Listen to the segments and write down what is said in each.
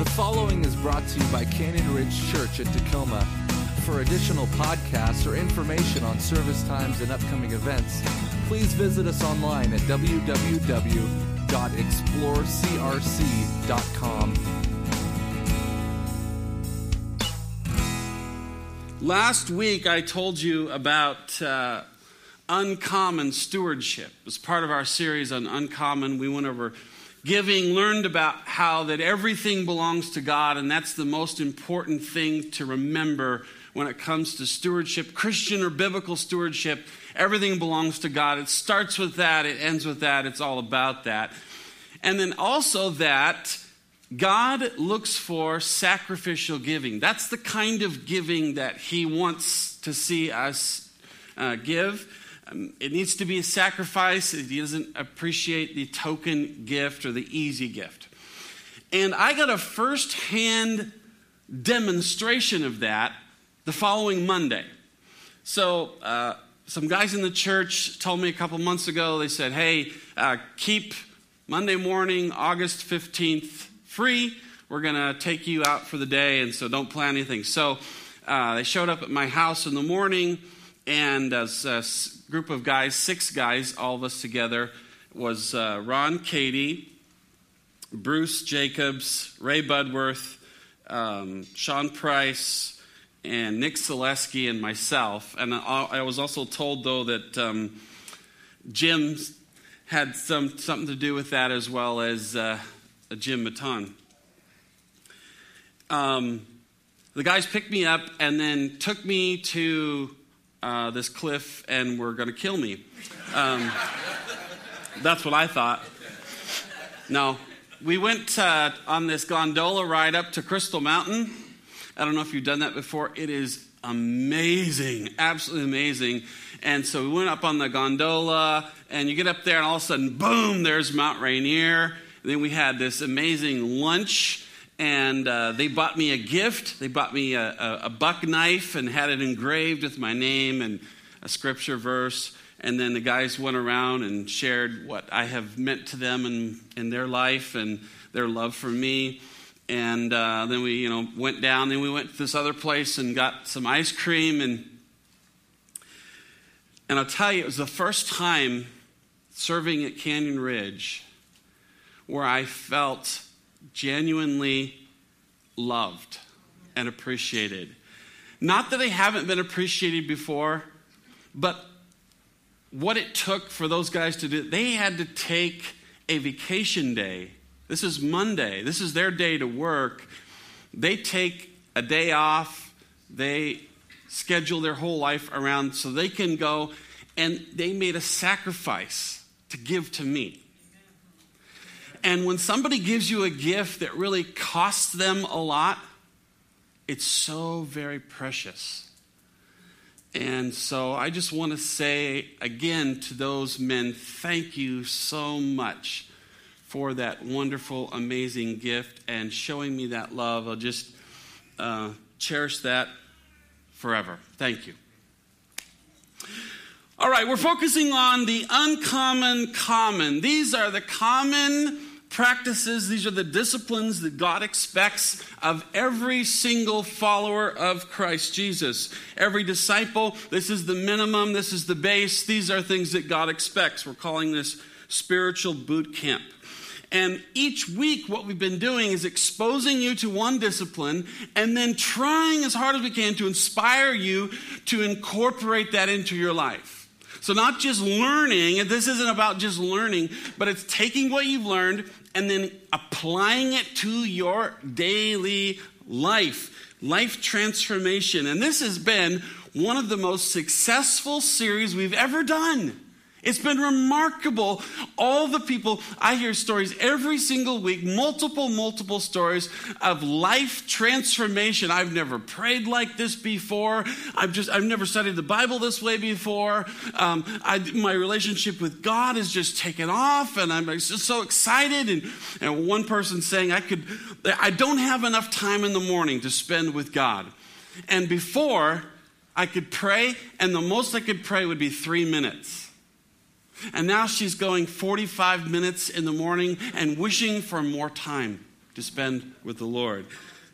The following is brought to you by Canyon Ridge Church at Tacoma. For additional podcasts or information on service times and upcoming events, please visit us online at www.explorecrc.com. Last week, I told you about uh, uncommon stewardship. As part of our series on uncommon, we went over giving, learned about how that everything belongs to God, and that's the most important thing to remember when it comes to stewardship, Christian or biblical stewardship. Everything belongs to God. It starts with that, it ends with that, it's all about that. And then also that God looks for sacrificial giving. That's the kind of giving that He wants to see us uh, give. Um, it needs to be a sacrifice. He doesn't appreciate the token gift or the easy gift. And I got a firsthand demonstration of that the following Monday. So, uh, some guys in the church told me a couple months ago, they said, hey, uh, keep Monday morning, August 15th, free. We're going to take you out for the day, and so don't plan anything. So, uh, they showed up at my house in the morning, and as a group of guys, six guys, all of us together, was uh, Ron Cady, Bruce Jacobs, Ray Budworth, um, Sean Price, and Nick Selesky, and myself. And I was also told, though, that um, Jim had some, something to do with that as well as uh, Jim Maton. Um, the guys picked me up and then took me to uh, this cliff and were going to kill me. Um, that's what I thought. No, we went uh, on this gondola ride up to Crystal Mountain. I don't know if you've done that before. It is amazing, absolutely amazing. And so we went up on the gondola, and you get up there, and all of a sudden, boom, there's Mount Rainier. And then we had this amazing lunch and uh, they bought me a gift. They bought me a, a, a, buck knife and had it engraved with my name and a scripture verse. And then the guys went around and shared what I have meant to them in, in their life and their love for me. And uh, then we, you know, went down. Then we went to this other place and got some ice cream. And and I'll tell you, it was the first time serving at Canyon Ridge where I felt genuinely loved and appreciated. Not that they haven't been appreciated before, but what it took for those guys to do, they had to take a vacation day. This is Monday, this is their day to work. They take a day off, they schedule their whole life around so they can go, and they made a sacrifice to give to me. And when somebody gives you a gift that really costs them a lot, it's so very precious. And so I just want to say again to those men, thank you so much for that wonderful, amazing gift and showing me that love. I'll just uh, cherish that forever. Thank you. All right, we're focusing on the uncommon common. These are the common practices, these are the disciplines that God expects of every single follower of Christ Jesus. Every disciple, this is the minimum, this is the base, these are things that God expects. We're calling this spiritual boot camp. And each week, what we've been doing is exposing you to one discipline and then trying as hard as we can to inspire you to incorporate that into your life. So, not just learning, this isn't about just learning, but it's taking what you've learned and then applying it to your daily life, life transformation. And this has been one of the most successful series we've ever done. It's been remarkable. All the people, I hear stories every single week, multiple, multiple stories of life transformation. I've never prayed like this before. I've just, I've never studied the Bible this way before. Um, I, my relationship with God has just taken off, and I'm just so excited. And, and one person saying, I could, I don't have enough time in the morning to spend with God. And before, I could pray, and the most I could pray would be three minutes. And now she's going 45 minutes in the morning and wishing for more time. to spend with the Lord.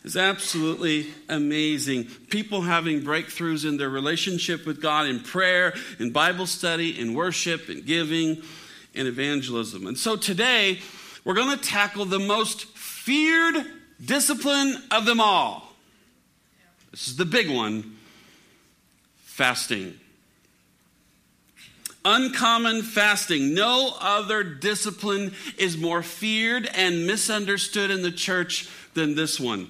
It's absolutely amazing. People having breakthroughs in their relationship with God in prayer, in Bible study, in worship, in giving, in evangelism. And so today, we're going to tackle the most feared discipline of them all. This is the big one fasting. Uncommon fasting. No other discipline is more feared and misunderstood in the church than this one.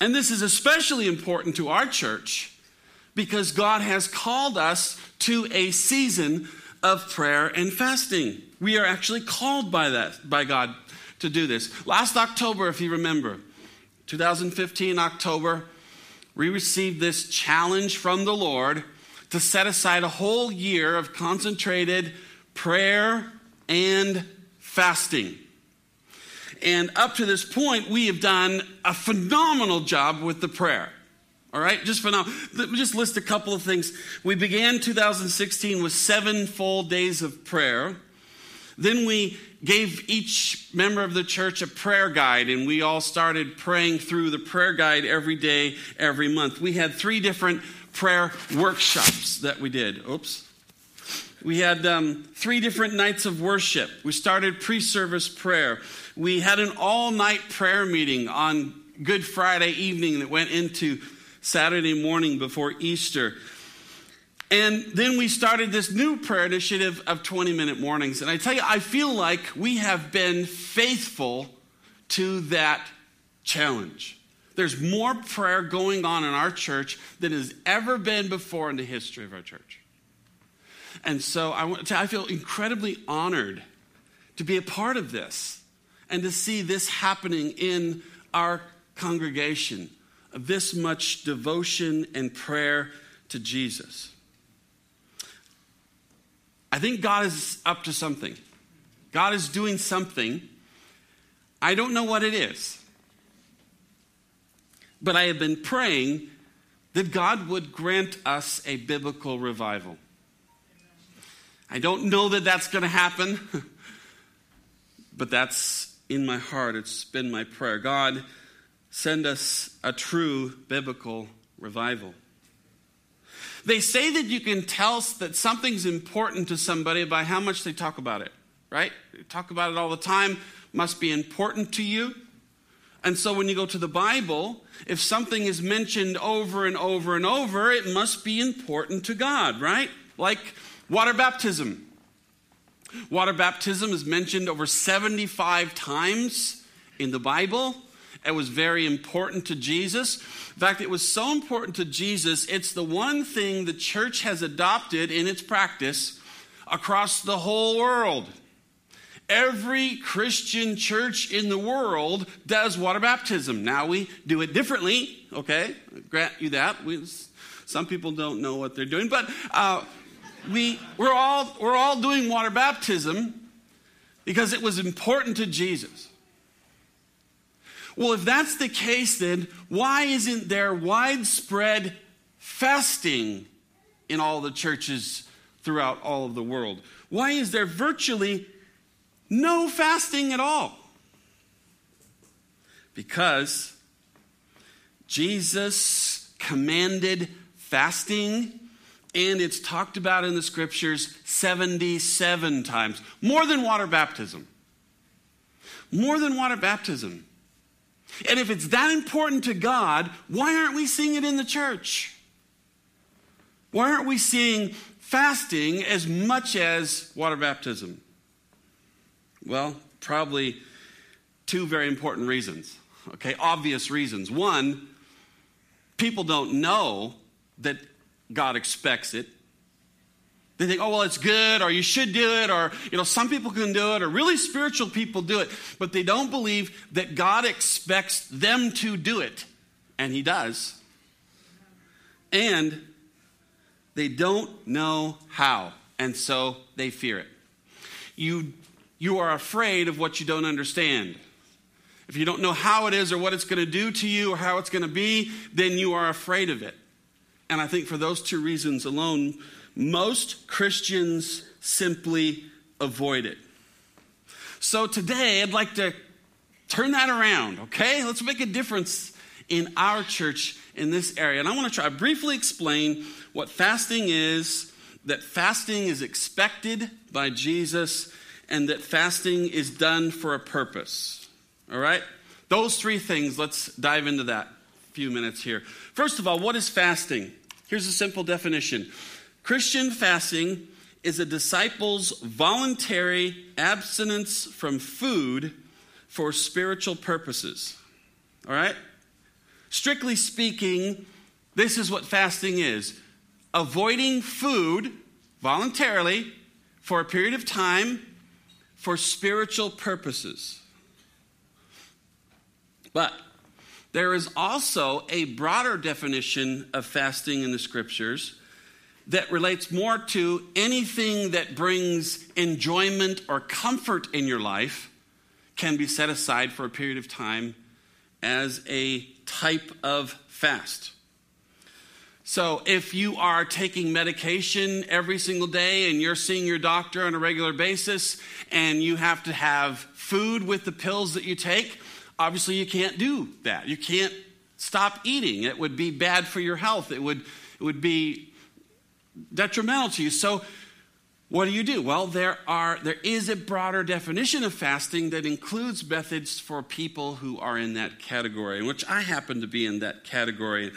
And this is especially important to our church because God has called us to a season of prayer and fasting. We are actually called by that by God to do this. Last October, if you remember, 2015 October, we received this challenge from the Lord to set aside a whole year of concentrated prayer and fasting. And up to this point, we have done a phenomenal job with the prayer. All right, just for now, let me just list a couple of things. We began 2016 with seven full days of prayer. Then we gave each member of the church a prayer guide, and we all started praying through the prayer guide every day, every month. We had three different prayer workshops that we did. Oops. We had um, three different nights of worship. We started pre service prayer. We had an all night prayer meeting on Good Friday evening that went into Saturday morning before Easter. And then we started this new prayer initiative of 20 minute mornings. And I tell you, I feel like we have been faithful to that challenge. There's more prayer going on in our church than has ever been before in the history of our church. And so I, want to, I feel incredibly honored to be a part of this and to see this happening in our congregation this much devotion and prayer to Jesus. I think God is up to something. God is doing something. I don't know what it is. But I have been praying that God would grant us a biblical revival. I don't know that that's going to happen, but that's in my heart. It's been my prayer. God, send us a true biblical revival. They say that you can tell that something's important to somebody by how much they talk about it, right? They talk about it all the time, must be important to you. And so when you go to the Bible, if something is mentioned over and over and over, it must be important to God, right? Like water baptism. Water baptism is mentioned over 75 times in the Bible. It was very important to Jesus. In fact, it was so important to Jesus, it's the one thing the church has adopted in its practice across the whole world. Every Christian church in the world does water baptism. Now we do it differently, okay? grant you that. We, some people don't know what they're doing, but uh, we, we're, all, we're all doing water baptism because it was important to Jesus. Well, if that's the case, then why isn't there widespread fasting in all the churches throughout all of the world? Why is there virtually no fasting at all? Because Jesus commanded fasting, and it's talked about in the scriptures 77 times, more than water baptism. More than water baptism. And if it's that important to God, why aren't we seeing it in the church? Why aren't we seeing fasting as much as water baptism? Well, probably two very important reasons. Okay, obvious reasons. One, people don't know that God expects it. They think, oh, well, it's good, or you should do it, or, you know, some people can do it, or really spiritual people do it, but they don't believe that God expects them to do it. And He does. And they don't know how, and so they fear it. You, you are afraid of what you don't understand. If you don't know how it is, or what it's going to do to you, or how it's going to be, then you are afraid of it. And I think for those two reasons alone, most Christians simply avoid it. So today, I'd like to turn that around, okay? Let's make a difference in our church in this area. And I want to try to briefly explain what fasting is, that fasting is expected by Jesus, and that fasting is done for a purpose. All right? Those three things, let's dive into that a few minutes here. First of all, what is fasting? Here's a simple definition Christian fasting is a disciple's voluntary abstinence from food for spiritual purposes. All right? Strictly speaking, this is what fasting is avoiding food voluntarily for a period of time for spiritual purposes. But there is also a broader definition of fasting in the scriptures that relates more to anything that brings enjoyment or comfort in your life can be set aside for a period of time as a type of fast. So, if you are taking medication every single day and you're seeing your doctor on a regular basis and you have to have food with the pills that you take, obviously you can't do that. You can't stop eating. It would be bad for your health. It would, it would be detrimental to you. So, what do you do? Well, there are there is a broader definition of fasting that includes methods for people who are in that category, in which I happen to be in that category,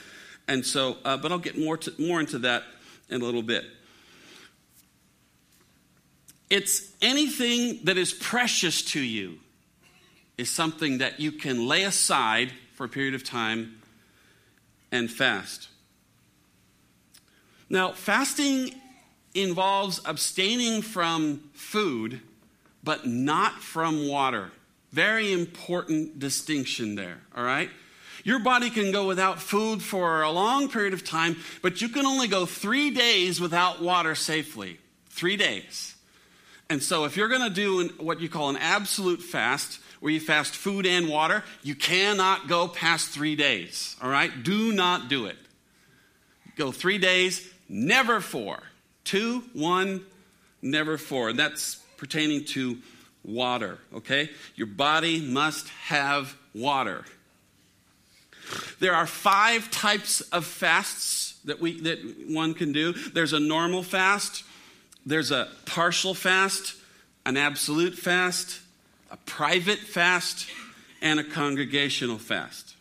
and so. Uh, but I'll get more to, more into that in a little bit. It's anything that is precious to you is something that you can lay aside for a period of time and fast. Now, fasting involves abstaining from food, but not from water. Very important distinction there, all right? Your body can go without food for a long period of time, but you can only go three days without water safely. Three days. And so, if you're going to do what you call an absolute fast, where you fast food and water, you cannot go past three days, all right? Do not do it. Go three days, never four. Two, one, never four. And that's pertaining to water, okay? Your body must have water. There are five types of fasts that we that one can do. There's a normal fast, there's a partial fast, an absolute fast, a private fast, and a congregational fast.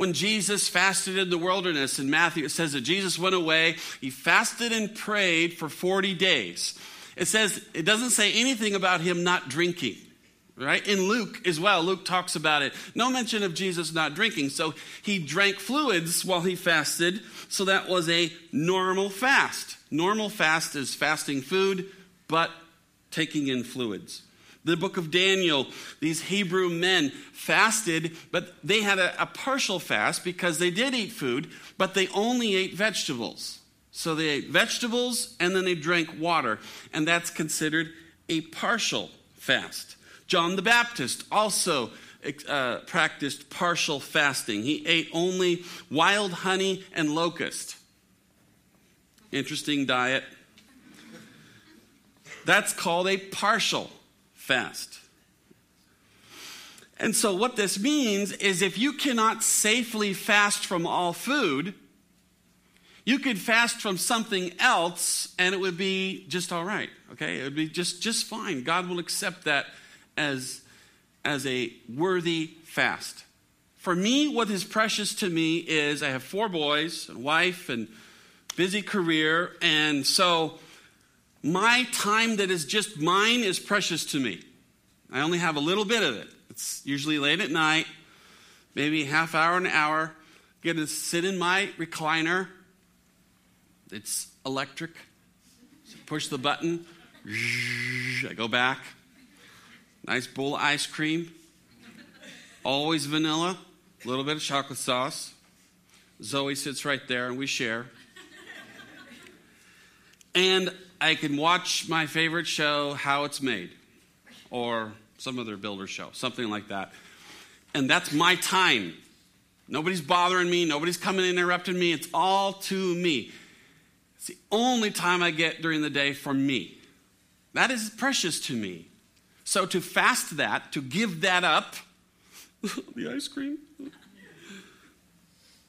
When Jesus fasted in the wilderness in Matthew, it says that Jesus went away, he fasted and prayed for 40 days. It says, it doesn't say anything about him not drinking right? In Luke as well, Luke talks about it. No mention of Jesus not drinking. So he drank fluids while he fasted. So that was a normal fast. Normal fast is fasting food, but taking in fluids the book of Daniel, these Hebrew men fasted, but they had a, a, partial fast because they did eat food, but they only ate vegetables. So they ate vegetables and then they drank water, and that's considered a partial fast. John the Baptist also uh, practiced partial fasting. He ate only wild honey and locust. Interesting diet. That's called a partial fast. And so, what this means is if you cannot safely fast from all food, you could fast from something else and it would be just all right, okay? It would be just, just fine. God will accept that as, as a worthy fast. For me, what is precious to me is I have four boys, a wife, and busy career, and so my time that is just mine is precious to me. I only have a little bit of it. It's usually late at night, maybe half hour, an hour. i Get to sit in my recliner. It's electric. So push the button. I go back. Nice bowl of ice cream. Always vanilla. A little bit of chocolate sauce. Zoe sits right there and we share. And I can watch my favorite show, How It's Made, or some other builder show, something like that. And that's my time. Nobody's bothering me, nobody's coming and interrupting me. It's all to me. It's the only time I get during the day for me. That is precious to me. So to fast that, to give that up, the ice cream,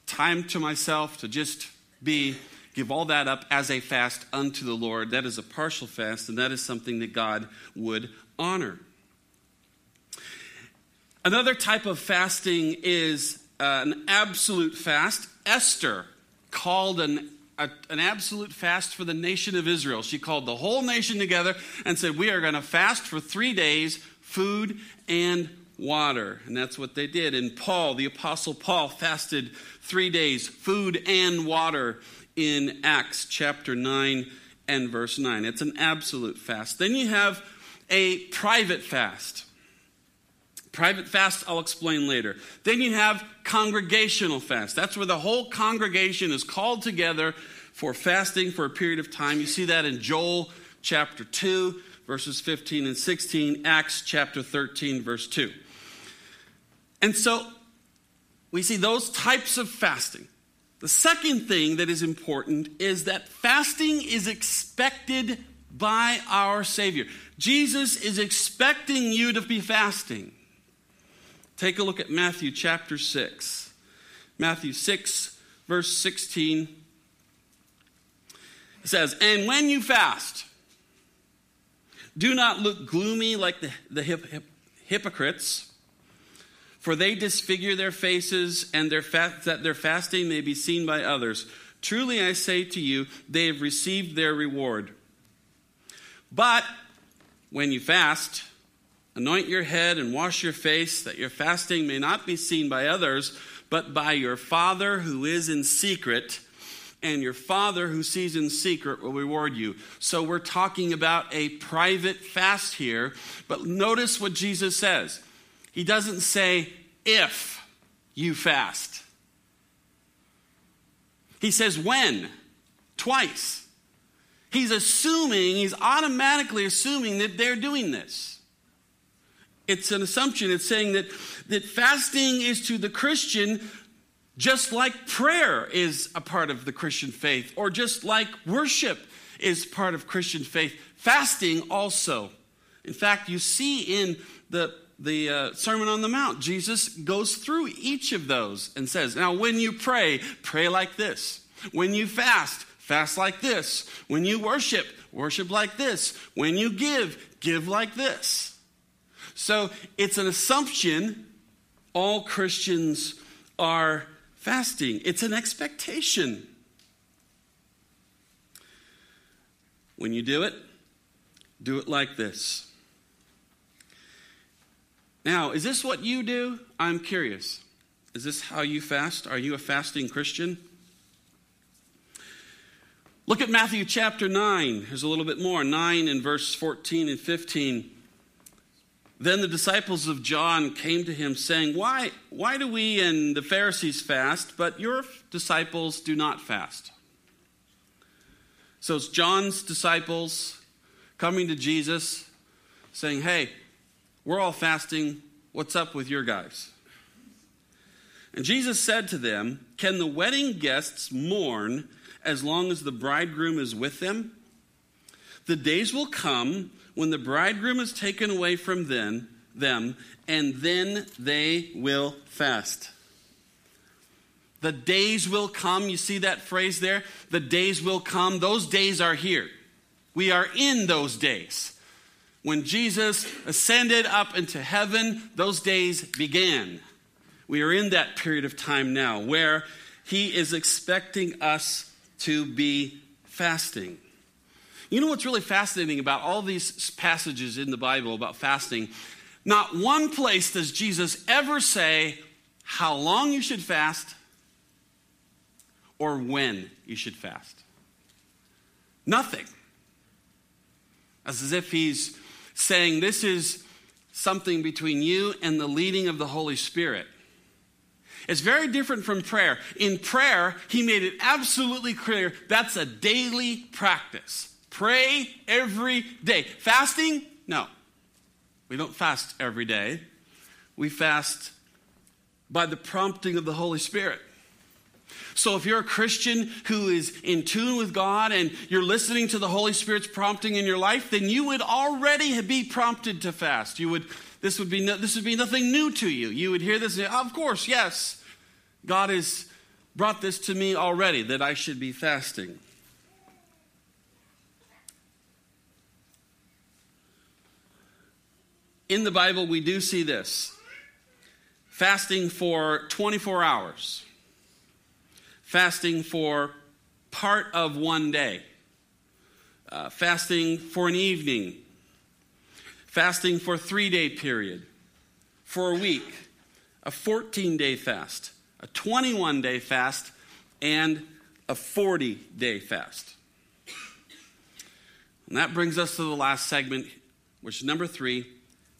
time to myself to just be, give all that up as a fast unto the Lord, that is a partial fast, and that is something that God would honor. Another type of fasting is uh, an absolute fast. Esther called an, a, an absolute fast for the nation of Israel. She called the whole nation together and said, We are going to fast for three days, food and water. And that's what they did. And Paul, the Apostle Paul, fasted three days, food and water, in Acts chapter 9 and verse 9. It's an absolute fast. Then you have a private fast. Private fast, I'll explain later. Then you have congregational fast. That's where the whole congregation is called together for fasting for a period of time. You see that in Joel chapter 2, verses 15 and 16, Acts chapter 13, verse 2. And so we see those types of fasting. The second thing that is important is that fasting is expected by our Savior. Jesus is expecting you to be fasting. Take a look at Matthew chapter 6. Matthew 6, verse 16. It says, And when you fast, do not look gloomy like the, the hip, hip, hypocrites, for they disfigure their faces, and their that their fasting may be seen by others. Truly I say to you, they have received their reward. But when you fast, Anoint your head and wash your face, that your fasting may not be seen by others, but by your Father who is in secret. And your Father who sees in secret will reward you. So we're talking about a private fast here. But notice what Jesus says. He doesn't say, if you fast. He says, when? Twice. He's assuming, he's automatically assuming that they're doing this it's an assumption. It's saying that, that fasting is to the Christian just like prayer is a part of the Christian faith, or just like worship is part of Christian faith. Fasting also. In fact, you see in the the uh, Sermon on the Mount, Jesus goes through each of those and says, Now, when you pray, pray like this. When you fast, fast like this. When you worship, worship like this. When you give, give like this. So it's an assumption all Christians are fasting, it's an expectation. When you do it, do it like this. Now, is this what you do? I'm curious. Is this how you fast? Are you a fasting Christian? Look at Matthew chapter 9. There's a little bit more. 9 and verse 14 and 15. Then the disciples of John came to him, saying, Why, why do we and the Pharisees fast, but your disciples do not fast? So it's John's disciples coming to Jesus, saying, Hey, we're all fasting. What's up with your guys? And Jesus said to them, Can the wedding guests mourn as long as the bridegroom is with them? The days will come when the bridegroom is taken away from them, them, and then they will fast. The days will come. You see that phrase there? The days will come. Those days are here. We are in those days. When Jesus ascended up into heaven, those days began. We are in that period of time now where he is expecting us to be fasting. You know what's really fascinating about all these passages in the Bible about fasting? Not one place does Jesus ever say how long you should fast or when you should fast. Nothing. As if he's saying this is something between you and the leading of the Holy Spirit. It's very different from prayer. In prayer, he made it absolutely clear that's a daily practice. Pray every day. Fasting? No. We don't fast every day. We fast by the prompting of the Holy Spirit. So, if you're a Christian who is in tune with God and you're listening to the Holy Spirit's prompting in your life, then you would already be prompted to fast. You would, this would be no, this would be nothing new to you. You would hear this, and, of course, yes, God has brought this to me already that I should be fasting. In the Bible, we do see this fasting for 24 hours fasting for part of one day, uh, fasting for an evening, fasting for a three day period, for a week, a 14 day fast, a 21 day fast, and a 40 day fast. And that brings us to the last segment, which is number three.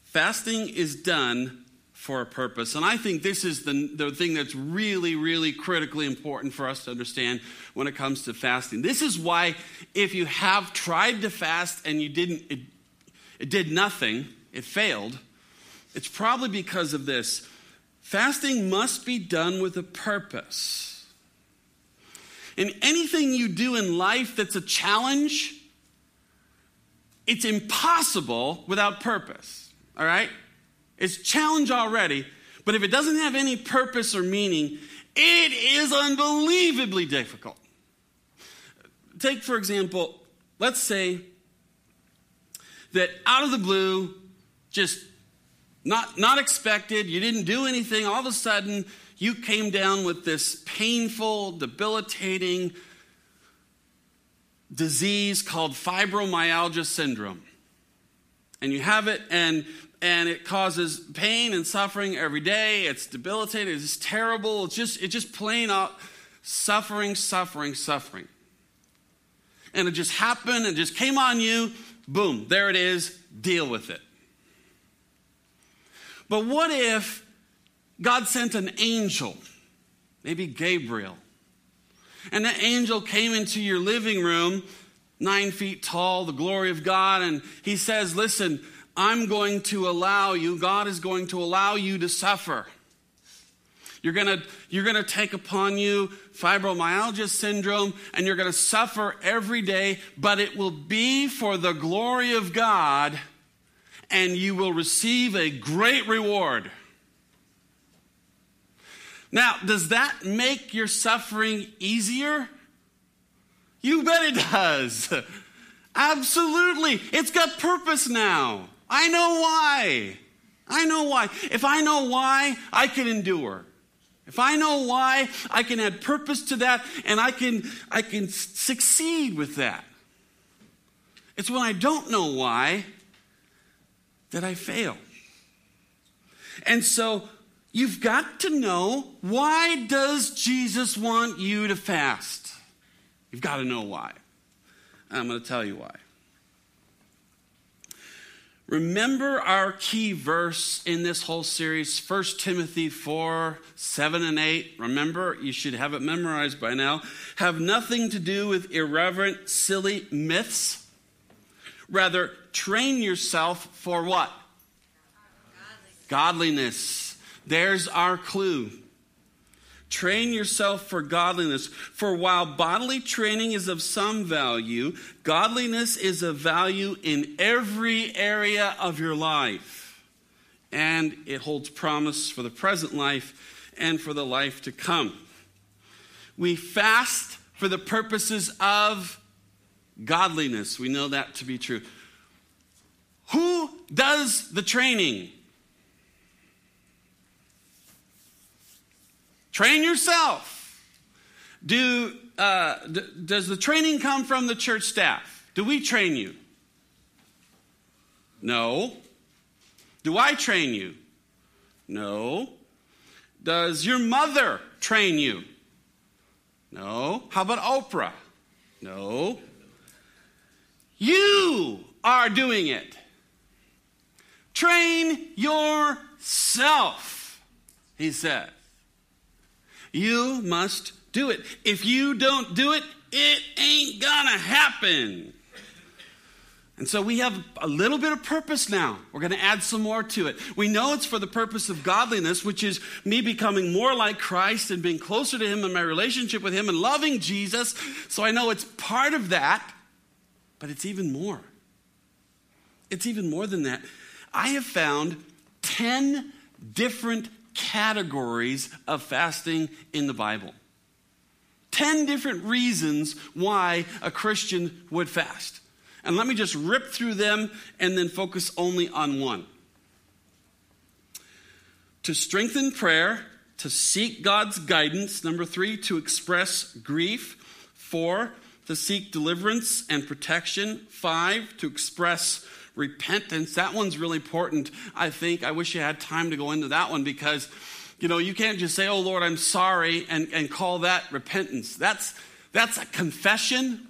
Fasting is done for a purpose. And I think this is the, the thing that's really, really critically important for us to understand when it comes to fasting. This is why, if you have tried to fast and you didn't, it, it did nothing, it failed, it's probably because of this. Fasting must be done with a purpose. And anything you do in life that's a challenge, it's impossible without purpose. All right? It's challenge already, but if it doesn't have any purpose or meaning, it is unbelievably difficult. Take, for example, let's say that out of the blue, just not, not expected, you didn't do anything, all of a sudden you came down with this painful, debilitating disease called fibromyalgia syndrome. And you have it, and and it causes pain and suffering every day. It's debilitating. It's terrible. It's just, it's just plain out suffering, suffering, suffering. And it just happened and just came on you. Boom, there it is. Deal with it. But what if God sent an angel, maybe Gabriel, and the angel came into your living room, nine feet tall, the glory of God, and he says, Listen, I'm going to allow you, God is going to allow you to suffer. You're going you're to take upon you fibromyalgia syndrome and you're going to suffer every day, but it will be for the glory of God and you will receive a great reward. Now, does that make your suffering easier? You bet it does. Absolutely. It's got purpose now. I know why. I know why. If I know why, I can endure. If I know why, I can add purpose to that and I can I can succeed with that. It's when I don't know why that I fail. And so you've got to know why does Jesus want you to fast? You've got to know why. I'm going to tell you why. Remember our key verse in this whole series, 1 Timothy 4 7 and 8. Remember, you should have it memorized by now. Have nothing to do with irreverent, silly myths. Rather, train yourself for what? Godliness. Godliness. There's our clue. Train yourself for godliness. For while bodily training is of some value, godliness is of value in every area of your life. And it holds promise for the present life and for the life to come. We fast for the purposes of godliness. We know that to be true. Who does the training? Train yourself. Do, uh, d- does the training come from the church staff? Do we train you? No. Do I train you? No. Does your mother train you? No. How about Oprah? No. You are doing it. Train yourself, he said. You must do it. If you don't do it, it ain't gonna happen. And so we have a little bit of purpose now. We're going to add some more to it. We know it's for the purpose of godliness, which is me becoming more like Christ and being closer to Him in my relationship with Him and loving Jesus. So I know it's part of that, but it's even more. It's even more than that. I have found 10 different categories of fasting in the Bible. 10 different reasons why a Christian would fast. And let me just rip through them and then focus only on one. To strengthen prayer, to seek God's guidance. Number three, to express grief. Four, to seek deliverance and protection. Five, to express repentance. That one's really important, I think. I wish you had time to go into that one because, you know, you can't just say, oh, Lord, I'm sorry, and, and call that repentance. That's, that's a confession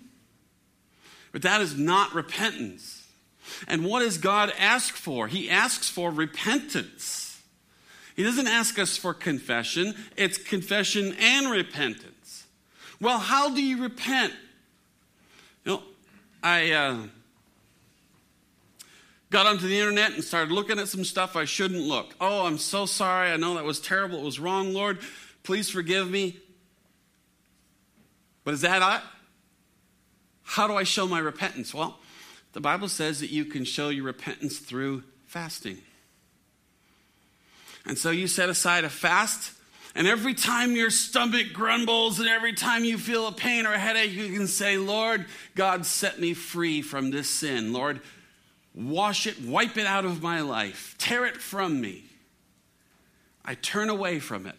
but that is not repentance. And what does God ask for? He asks for repentance. He doesn't ask us for confession, it's confession and repentance. Well, how do you repent? You know, I uh, got onto the internet and started looking at some stuff I shouldn't look. Oh, I'm so sorry. I know that was terrible. It was wrong, Lord. Please forgive me. But is that it? How do I show my repentance? Well, the Bible says that you can show your repentance through fasting. And so you set aside a fast, and every time your stomach grumbles and every time you feel a pain or a headache, you can say, Lord, God, set me free from this sin. Lord, wash it, wipe it out of my life, tear it from me. I turn away from it.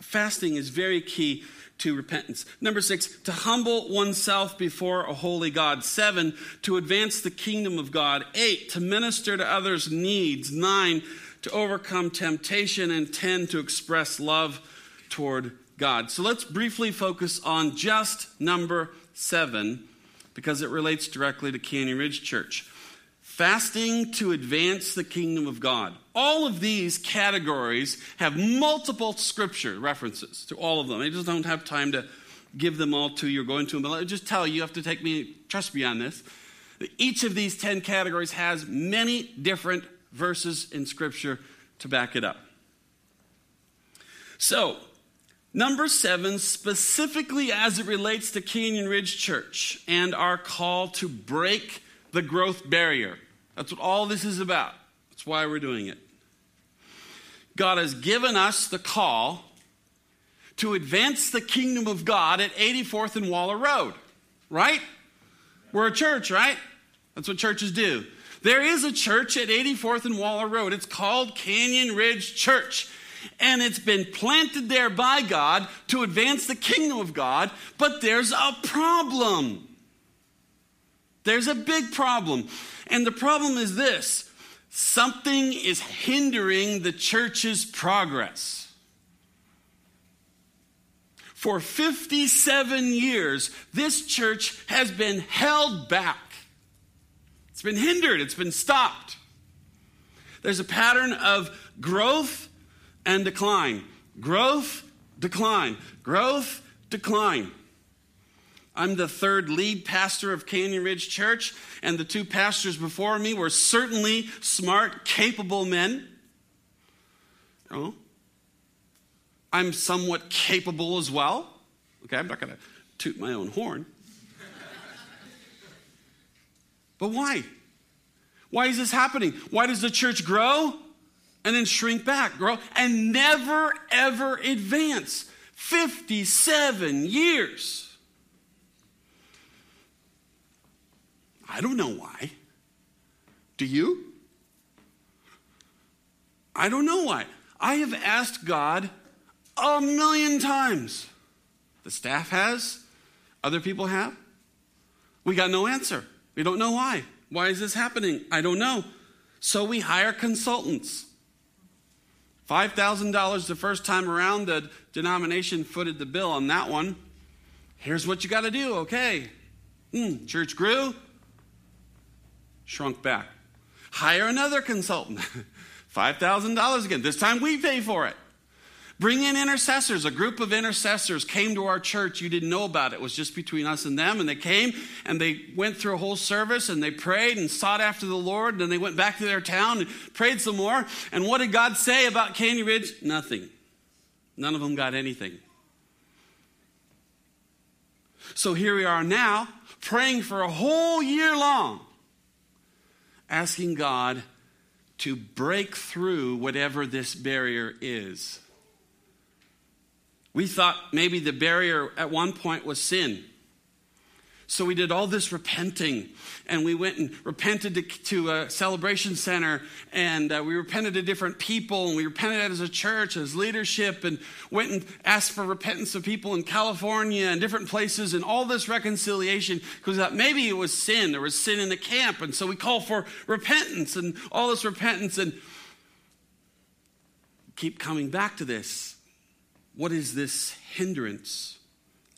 Fasting is very key to repentance. Number six, to humble oneself before a holy God. Seven, to advance the kingdom of God. Eight, to minister to others' needs. Nine, to overcome temptation. And ten, to express love toward God. So let's briefly focus on just number seven because it relates directly to Canyon Ridge Church. Fasting to advance the kingdom of God. All of these categories have multiple scripture references to all of them. I just don't have time to give them all to you or go into them, but me just tell you, you have to take me, trust me on this. Each of these 10 categories has many different verses in scripture to back it up. So, number seven, specifically as it relates to Canyon Ridge Church and our call to break the growth barrier. That's what all this is about. That's why we're doing it. God has given us the call to advance the kingdom of God at 84th and Waller Road, right? We're a church, right? That's what churches do. There is a church at 84th and Waller Road. It's called Canyon Ridge Church. And it's been planted there by God to advance the kingdom of God, but there's a problem. There's a big problem. And the problem is this something is hindering the church's progress. For 57 years, this church has been held back. It's been hindered, it's been stopped. There's a pattern of growth and decline. Growth, decline. Growth, decline. I'm the third lead pastor of Canyon Ridge Church, and the two pastors before me were certainly smart, capable men. You I'm somewhat capable as well. Okay, I'm not going to toot my own horn. but why? Why is this happening? Why does the church grow and then shrink back, grow and never ever advance? 57 years. I don't know why. Do you? I don't know why. I have asked God a million times. The staff has, other people have. We got no answer. We don't know why. Why is this happening? I don't know. So we hire consultants. $5,000 the first time around, the denomination footed the bill on that one. Here's what you got to do, okay. Hmm, church grew, shrunk back. Hire another consultant. $5,000 again. This time we pay for it. Bring in intercessors. A group of intercessors came to our church. You didn't know about it. It was just between us and them. And they came and they went through a whole service and they prayed and sought after the Lord. And then they went back to their town and prayed some more. And what did God say about Canyon Ridge? Nothing. None of them got anything. So here we are now, praying for a whole year long, asking God to break through whatever this barrier is. We thought maybe the barrier at one point was sin. So we did all this repenting, and we went and repented to, to a celebration center, and uh, we repented to different people, and we repented as a church, as leadership, and went and asked for repentance of people in California and different places, and all this reconciliation because maybe it was sin. There was sin in the camp, and so we call for repentance and all this repentance, and keep coming back to this. What is this hindrance?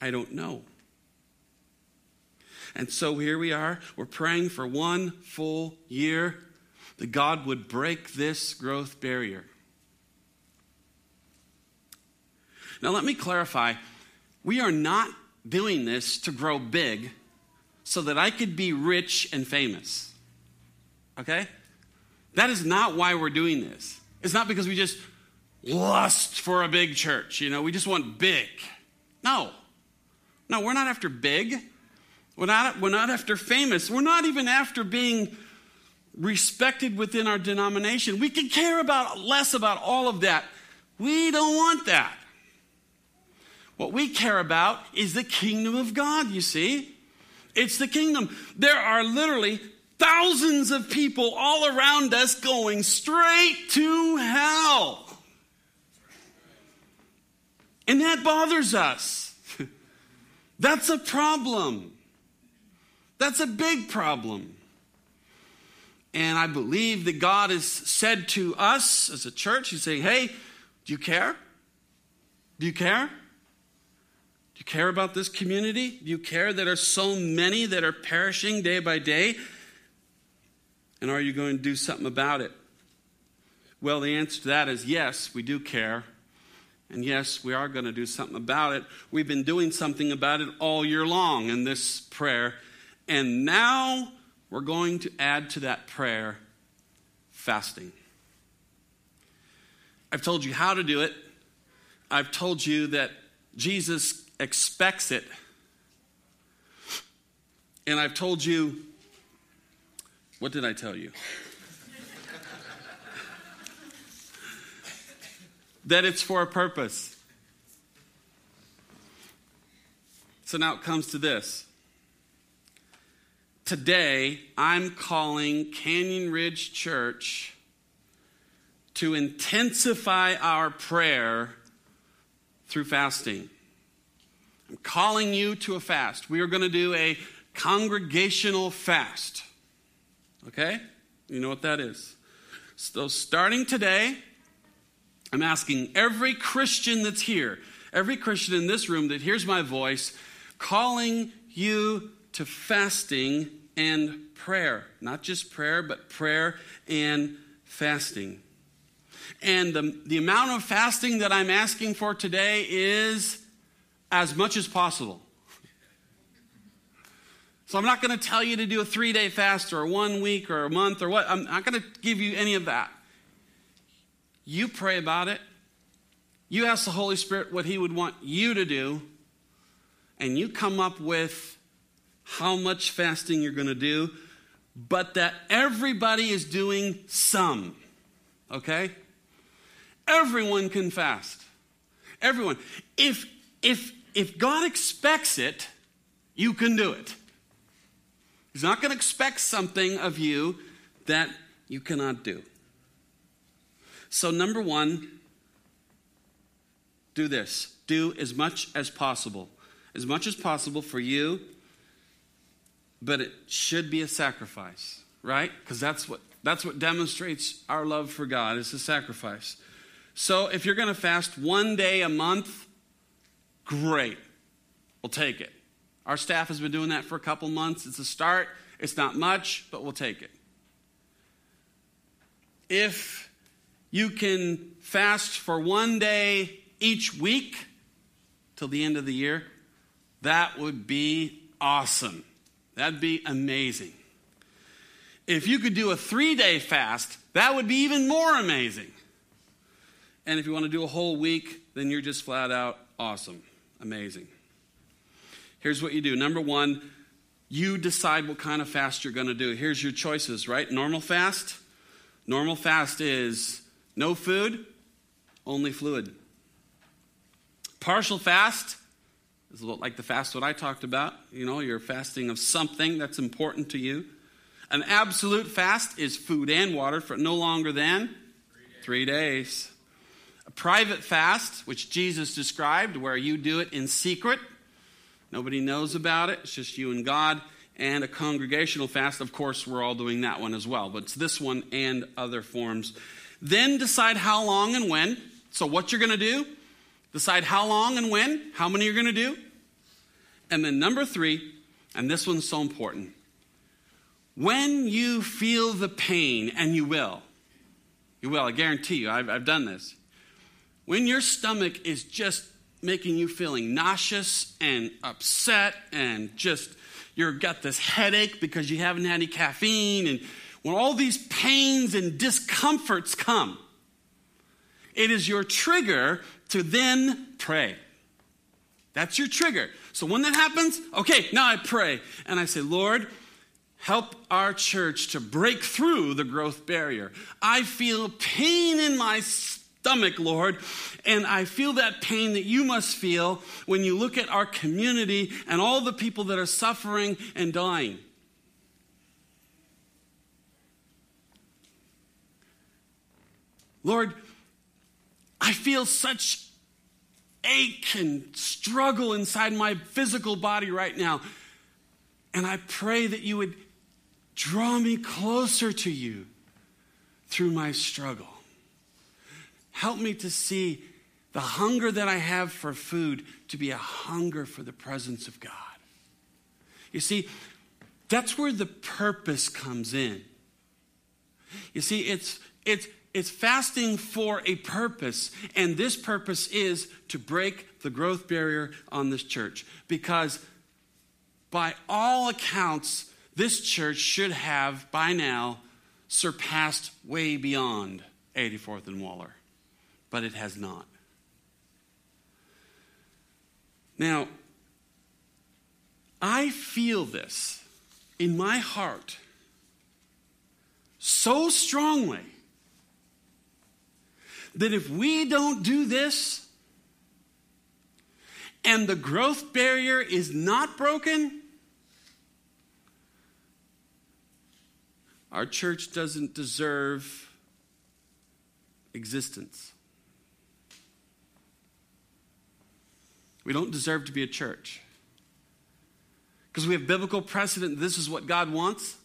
I don't know. And so here we are. We're praying for one full year that God would break this growth barrier. Now, let me clarify we are not doing this to grow big so that I could be rich and famous. Okay? That is not why we're doing this. It's not because we just lust for a big church. You know, we just want big. No. No, we're not after big. We're not, we're not after famous. We're not even after being respected within our denomination. We can care about less about all of that. We don't want that. What we care about is the kingdom of God, you see. It's the kingdom. There are literally thousands of people all around us going straight to hell. And that bothers us. That's a problem. That's a big problem. And I believe that God has said to us as a church, He's saying, hey, do you care? Do you care? Do you care about this community? Do you care that there are so many that are perishing day by day? And are you going to do something about it? Well, the answer to that is yes, we do care. And yes, we are going to do something about it. We've been doing something about it all year long in this prayer and now we're going to add to that prayer fasting. I've told you how to do it. I've told you that Jesus expects it. And I've told you, what did I tell you? that it's for a purpose. So now it comes to this today, I'm calling Canyon Ridge Church to intensify our prayer through fasting. I'm calling you to a fast. We are going to do a congregational fast. Okay? You know what that is. So, starting today, I'm asking every Christian that's here, every Christian in this room that hears my voice, calling you to fasting and prayer. Not just prayer, but prayer and fasting. And the, the amount of fasting that I'm asking for today is as much as possible. So I'm not going to tell you to do a three day fast or one week or a month or what. I'm not going to give you any of that. You pray about it. You ask the Holy Spirit what He would want you to do. And you come up with how much fasting you're going to do, but that everybody is doing some. Okay? Everyone can fast. Everyone. If if if God expects it, you can do it. He's not going to expect something of you that you cannot do. So number 1, do this. Do as much as possible. As much as possible for you but it should be a sacrifice, right? Because that's what that's what demonstrates our love for God is a sacrifice. So if you're going to fast one day a month, great. We'll take it. Our staff has been doing that for a couple months. It's a start. It's not much, but we'll take it. If you can fast for one day each week till the end of the year, that would be awesome. That'd be amazing. If you could do a three day fast, that would be even more amazing. And if you want to do a whole week, then you're just flat out awesome. Amazing. Here's what you do. Number one, you decide what kind of fast you're going to do. Here's your choices, right? Normal fast. Normal fast is no food, only fluid. Partial fast is like the fast what I talked about. You know, you're fasting of something that's important to you. An absolute fast is food and water for no longer than three days. Three days. A private fast, which Jesus described, where you do it in secret. Nobody knows about it. It's just you and God. And a congregational fast, of course, we're all doing that one as well. But it's this one and other forms. Then decide how long and when. So, what you're going to do, decide how long and when, how many you're going to do. And then, number three, and this one's so important when you feel the pain, and you will, you will, I guarantee you, I've, I've done this. When your stomach is just making you feeling nauseous and upset and just you've got this headache because you haven't had any caffeine and when all these pains and discomforts come it is your trigger to then pray that's your trigger so when that happens okay now i pray and i say lord help our church to break through the growth barrier i feel pain in my stomach, Lord. And I feel that pain that you must feel when you look at our community and all the people that are suffering and dying. Lord, I feel such ache and struggle inside my physical body right now. And I pray that you would draw me closer to you through my struggle. Help me to see the hunger that I have for food to be a hunger for the presence of God. You see, that's where the purpose comes in. You see, it's, it's, it's fasting for a purpose, and this purpose is to break the growth barrier on this church. Because by all accounts, this church should have by now surpassed way beyond 84th and Waller but it has not. Now, I feel this in my heart so strongly that if we don't do this and the growth barrier is not broken, our church doesn't deserve existence. We don't deserve to be a church. Because we have biblical precedent. This is what God wants.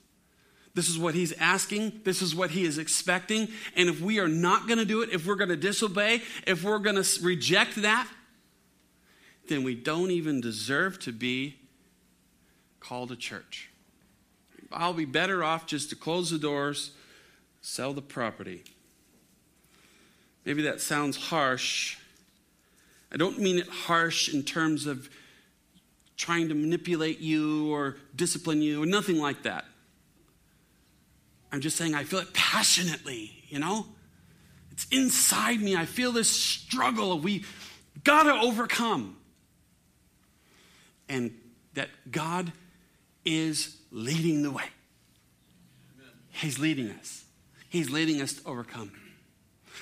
This is what He's asking. This is what He is expecting. And if we are not going to do it, if we're going to disobey, if we're going to reject that, then we don't even deserve to be called a church. I'll be better off just to close the doors, sell the property. Maybe that sounds harsh, I don't mean it harsh in terms of trying to manipulate you or discipline you, or nothing like that. I'm just saying I feel it passionately, you know? It's inside me. I feel this struggle we got to overcome. And that God is leading the way. He's leading us. He's leading us to overcome.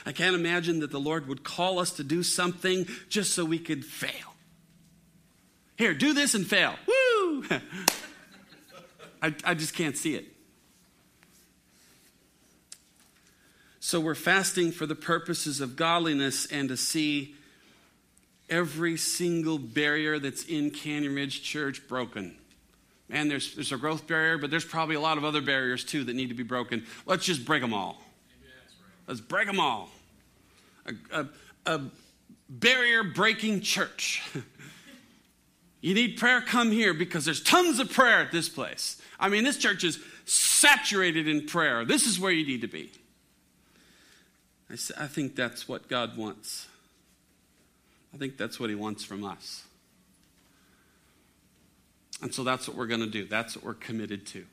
I can't imagine that the Lord would call us to do something just so we could fail. Here, do this and fail. Woo! I, I just can't see it. So we're fasting for the purposes of godliness and to see every single barrier that's in Canyon Ridge Church broken. Man, there's, there's a growth barrier, but there's probably a lot of other barriers too that need to be broken. Let's just break them all. Let's break them all. A, a, a barrier breaking church. you need prayer, come here because there's tons of prayer at this place. I mean, this church is saturated in prayer. This is where you need to be. I, I think that's what God wants. I think that's what he wants from us. And so that's what we're going to do. That's what we're committed to.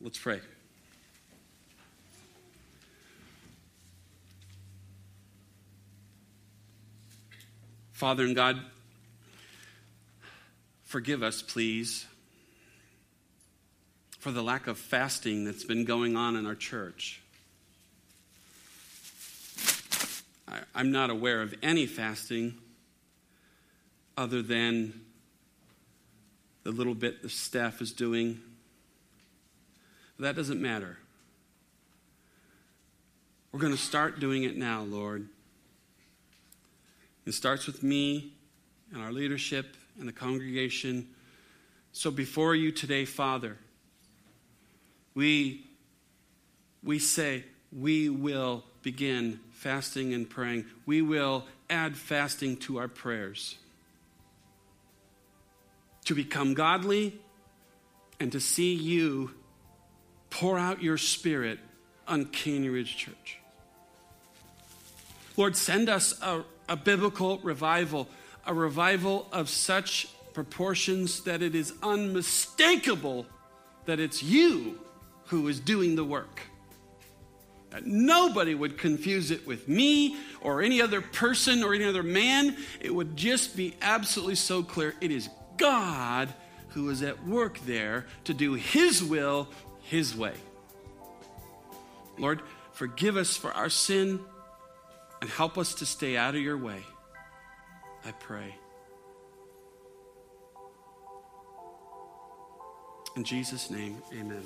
Let's pray. Father and God, forgive us, please, for the lack of fasting that's been going on in our church. I, am not aware of any fasting other than the little bit the staff is doing. That doesn't matter. We're going to start doing it now, Lord. It starts with me and our leadership and the congregation. So before you today, Father, we, we say we will begin fasting and praying. We will add fasting to our prayers to become godly and to see you pour out your spirit on Canyon Ridge Church. Lord, send us a a biblical revival, a revival of such proportions that it is unmistakable that it's you who is doing the work. Nobody would confuse it with me or any other person or any other man. It would just be absolutely so clear. It is God who is at work there to do His will His way. Lord, forgive us for our sin and help us to stay out of your way. I pray. In Jesus' name, amen.